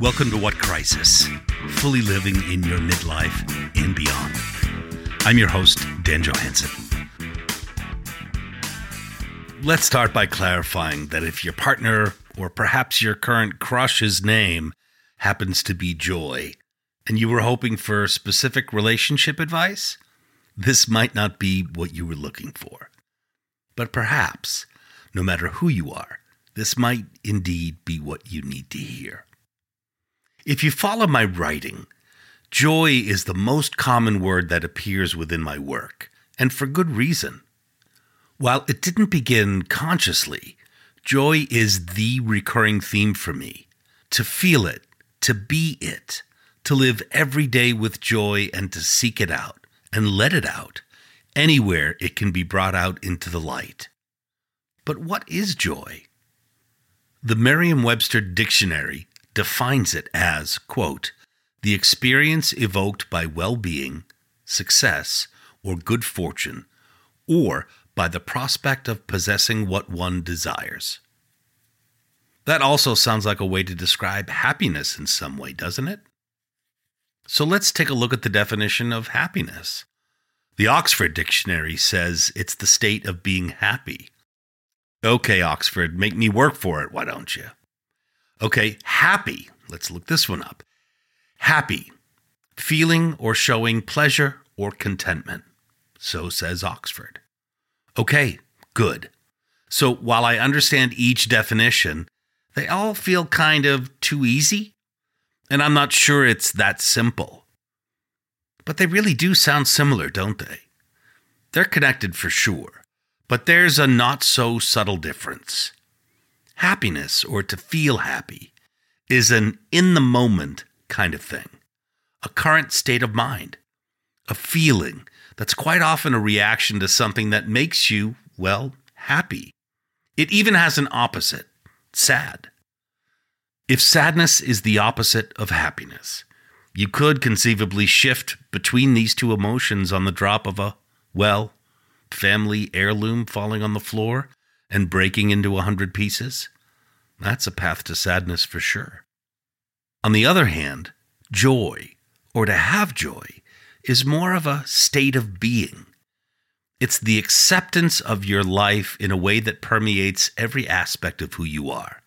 Welcome to What Crisis? Fully living in your midlife and beyond. I'm your host, Dan Johansen. Let's start by clarifying that if your partner or perhaps your current crush's name happens to be Joy, and you were hoping for specific relationship advice, this might not be what you were looking for. But perhaps, no matter who you are, this might indeed be what you need to hear. If you follow my writing, joy is the most common word that appears within my work, and for good reason. While it didn't begin consciously, joy is the recurring theme for me. To feel it, to be it, to live every day with joy and to seek it out and let it out anywhere it can be brought out into the light. But what is joy? The Merriam Webster Dictionary defines it as, quote, the experience evoked by well being, success, or good fortune, or by the prospect of possessing what one desires. That also sounds like a way to describe happiness in some way, doesn't it? So let's take a look at the definition of happiness. The Oxford Dictionary says it's the state of being happy. Okay, Oxford, make me work for it, why don't you? Okay, happy. Let's look this one up. Happy, feeling or showing pleasure or contentment. So says Oxford. Okay, good. So while I understand each definition, they all feel kind of too easy. And I'm not sure it's that simple. But they really do sound similar, don't they? They're connected for sure, but there's a not so subtle difference. Happiness, or to feel happy, is an in the moment kind of thing, a current state of mind, a feeling that's quite often a reaction to something that makes you, well, happy. It even has an opposite sad. If sadness is the opposite of happiness, you could conceivably shift between these two emotions on the drop of a, well, family heirloom falling on the floor and breaking into a hundred pieces, that's a path to sadness for sure. On the other hand, joy, or to have joy, is more of a state of being. It's the acceptance of your life in a way that permeates every aspect of who you are.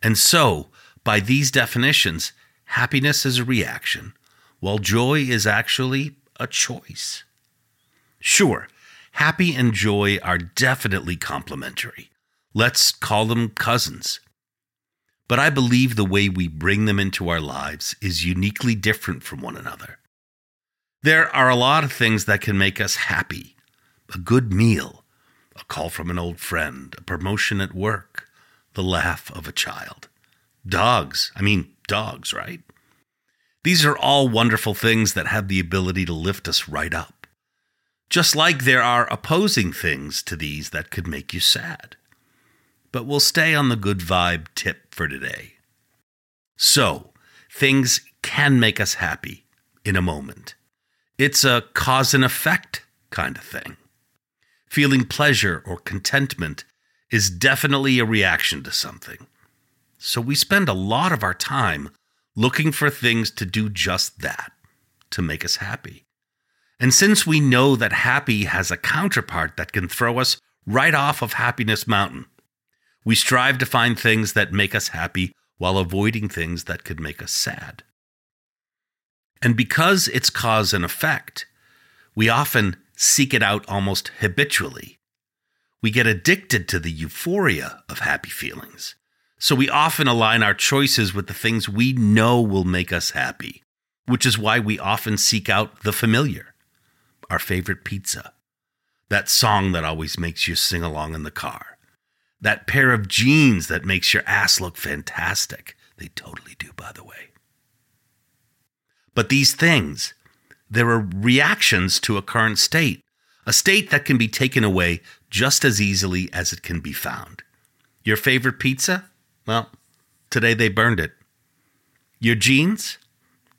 And so, by these definitions, happiness is a reaction, while joy is actually a choice. Sure, happy and joy are definitely complementary. Let's call them cousins. But I believe the way we bring them into our lives is uniquely different from one another. There are a lot of things that can make us happy a good meal, a call from an old friend, a promotion at work, the laugh of a child. Dogs, I mean, dogs, right? These are all wonderful things that have the ability to lift us right up. Just like there are opposing things to these that could make you sad. But we'll stay on the good vibe tip for today. So, things can make us happy in a moment. It's a cause and effect kind of thing. Feeling pleasure or contentment is definitely a reaction to something. So we spend a lot of our time looking for things to do just that, to make us happy. And since we know that happy has a counterpart that can throw us right off of Happiness Mountain, we strive to find things that make us happy while avoiding things that could make us sad. And because it's cause and effect, we often seek it out almost habitually. We get addicted to the euphoria of happy feelings. So we often align our choices with the things we know will make us happy, which is why we often seek out the familiar our favorite pizza, that song that always makes you sing along in the car, that pair of jeans that makes your ass look fantastic. They totally do, by the way. But these things, there are reactions to a current state, a state that can be taken away just as easily as it can be found. Your favorite pizza? Well, today they burned it. Your jeans?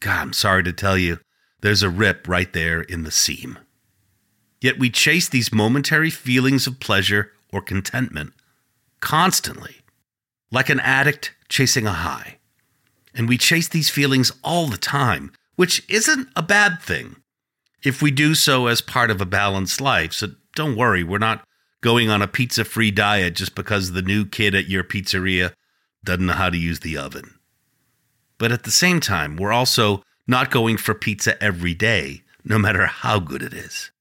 God, I'm sorry to tell you, there's a rip right there in the seam. Yet we chase these momentary feelings of pleasure or contentment constantly, like an addict chasing a high. And we chase these feelings all the time, which isn't a bad thing if we do so as part of a balanced life. So don't worry, we're not going on a pizza free diet just because the new kid at your pizzeria doesn't know how to use the oven. But at the same time, we're also not going for pizza every day, no matter how good it is.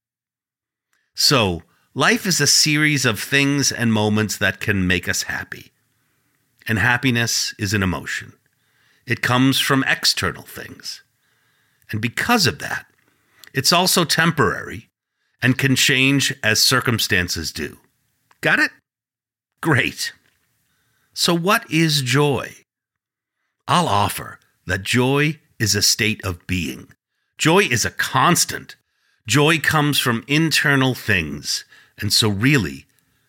So, life is a series of things and moments that can make us happy. And happiness is an emotion, it comes from external things. And because of that, it's also temporary and can change as circumstances do. Got it? Great. So, what is joy? I'll offer that joy is a state of being. Joy is a constant. Joy comes from internal things. And so, really,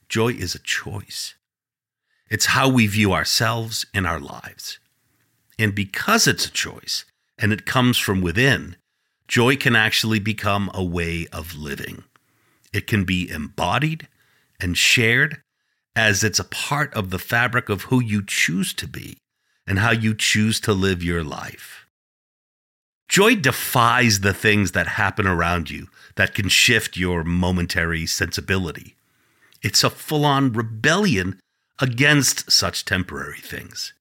joy is a choice. It's how we view ourselves and our lives. And because it's a choice and it comes from within, joy can actually become a way of living. It can be embodied and shared as it's a part of the fabric of who you choose to be and how you choose to live your life. Joy defies the things that happen around you that can shift your momentary sensibility. It's a full on rebellion against such temporary things.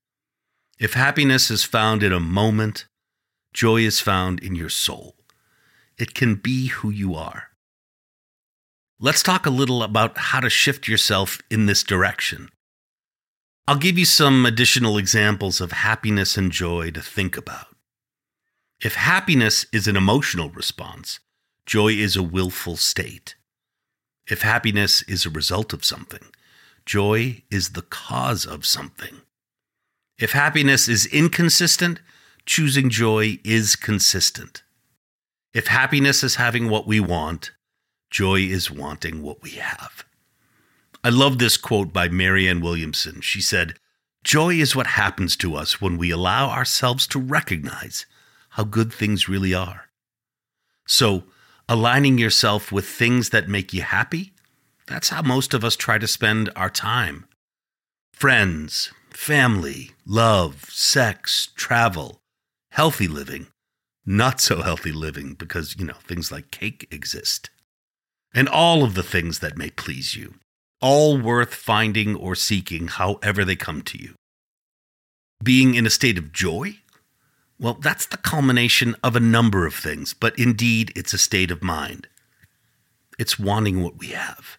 If happiness is found in a moment, joy is found in your soul. It can be who you are. Let's talk a little about how to shift yourself in this direction. I'll give you some additional examples of happiness and joy to think about. If happiness is an emotional response, joy is a willful state. If happiness is a result of something, joy is the cause of something. If happiness is inconsistent, choosing joy is consistent. If happiness is having what we want, joy is wanting what we have. I love this quote by Marianne Williamson. She said, Joy is what happens to us when we allow ourselves to recognize how good things really are. So, aligning yourself with things that make you happy, that's how most of us try to spend our time. Friends, family, love, sex, travel, healthy living, not so healthy living because, you know, things like cake exist, and all of the things that may please you all worth finding or seeking however they come to you. Being in a state of joy? Well, that's the culmination of a number of things, but indeed it's a state of mind. It's wanting what we have.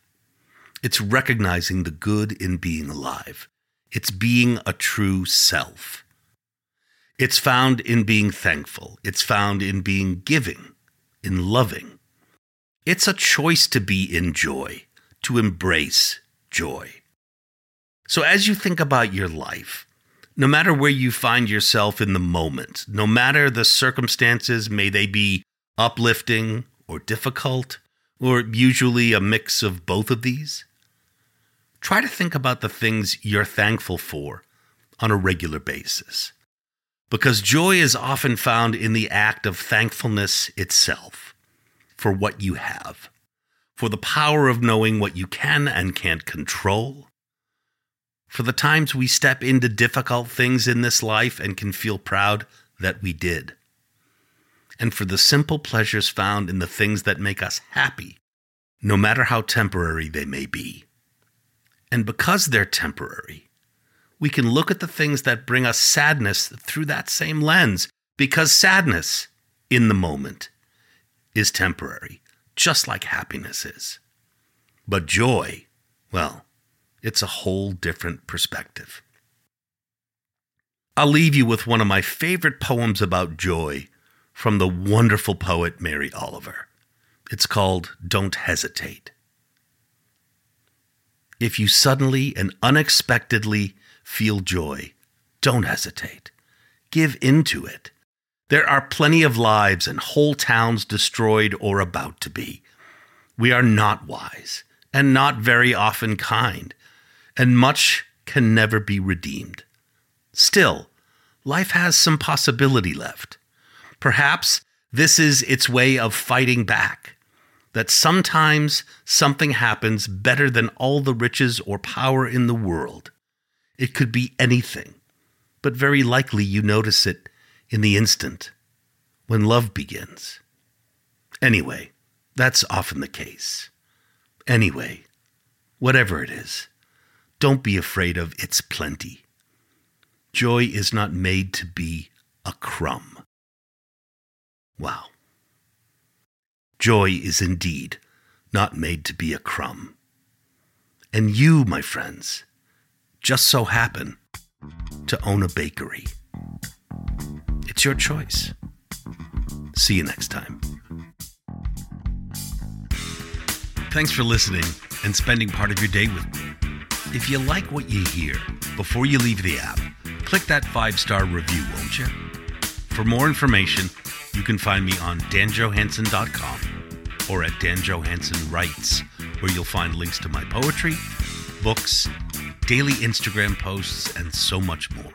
It's recognizing the good in being alive. It's being a true self. It's found in being thankful. It's found in being giving, in loving. It's a choice to be in joy to embrace joy. So, as you think about your life, no matter where you find yourself in the moment, no matter the circumstances, may they be uplifting or difficult, or usually a mix of both of these, try to think about the things you're thankful for on a regular basis. Because joy is often found in the act of thankfulness itself for what you have for the power of knowing what you can and can't control, for the times we step into difficult things in this life and can feel proud that we did, and for the simple pleasures found in the things that make us happy, no matter how temporary they may be. And because they're temporary, we can look at the things that bring us sadness through that same lens, because sadness in the moment is temporary just like happiness is. But joy, well, it's a whole different perspective. I'll leave you with one of my favorite poems about joy from the wonderful poet Mary Oliver. It's called Don't Hesitate. If you suddenly and unexpectedly feel joy, don't hesitate. Give into it. There are plenty of lives and whole towns destroyed or about to be. We are not wise and not very often kind, and much can never be redeemed. Still, life has some possibility left. Perhaps this is its way of fighting back. That sometimes something happens better than all the riches or power in the world. It could be anything but very likely you notice it in the instant when love begins. Anyway, that's often the case. Anyway, whatever it is, don't be afraid of its plenty. Joy is not made to be a crumb. Wow. Joy is indeed not made to be a crumb. And you, my friends, just so happen to own a bakery. It's your choice. See you next time. Thanks for listening and spending part of your day with me. If you like what you hear, before you leave the app, click that five star review, won't you? For more information, you can find me on danjohansen.com or at Dan Johansen Writes, where you'll find links to my poetry, books, daily Instagram posts, and so much more.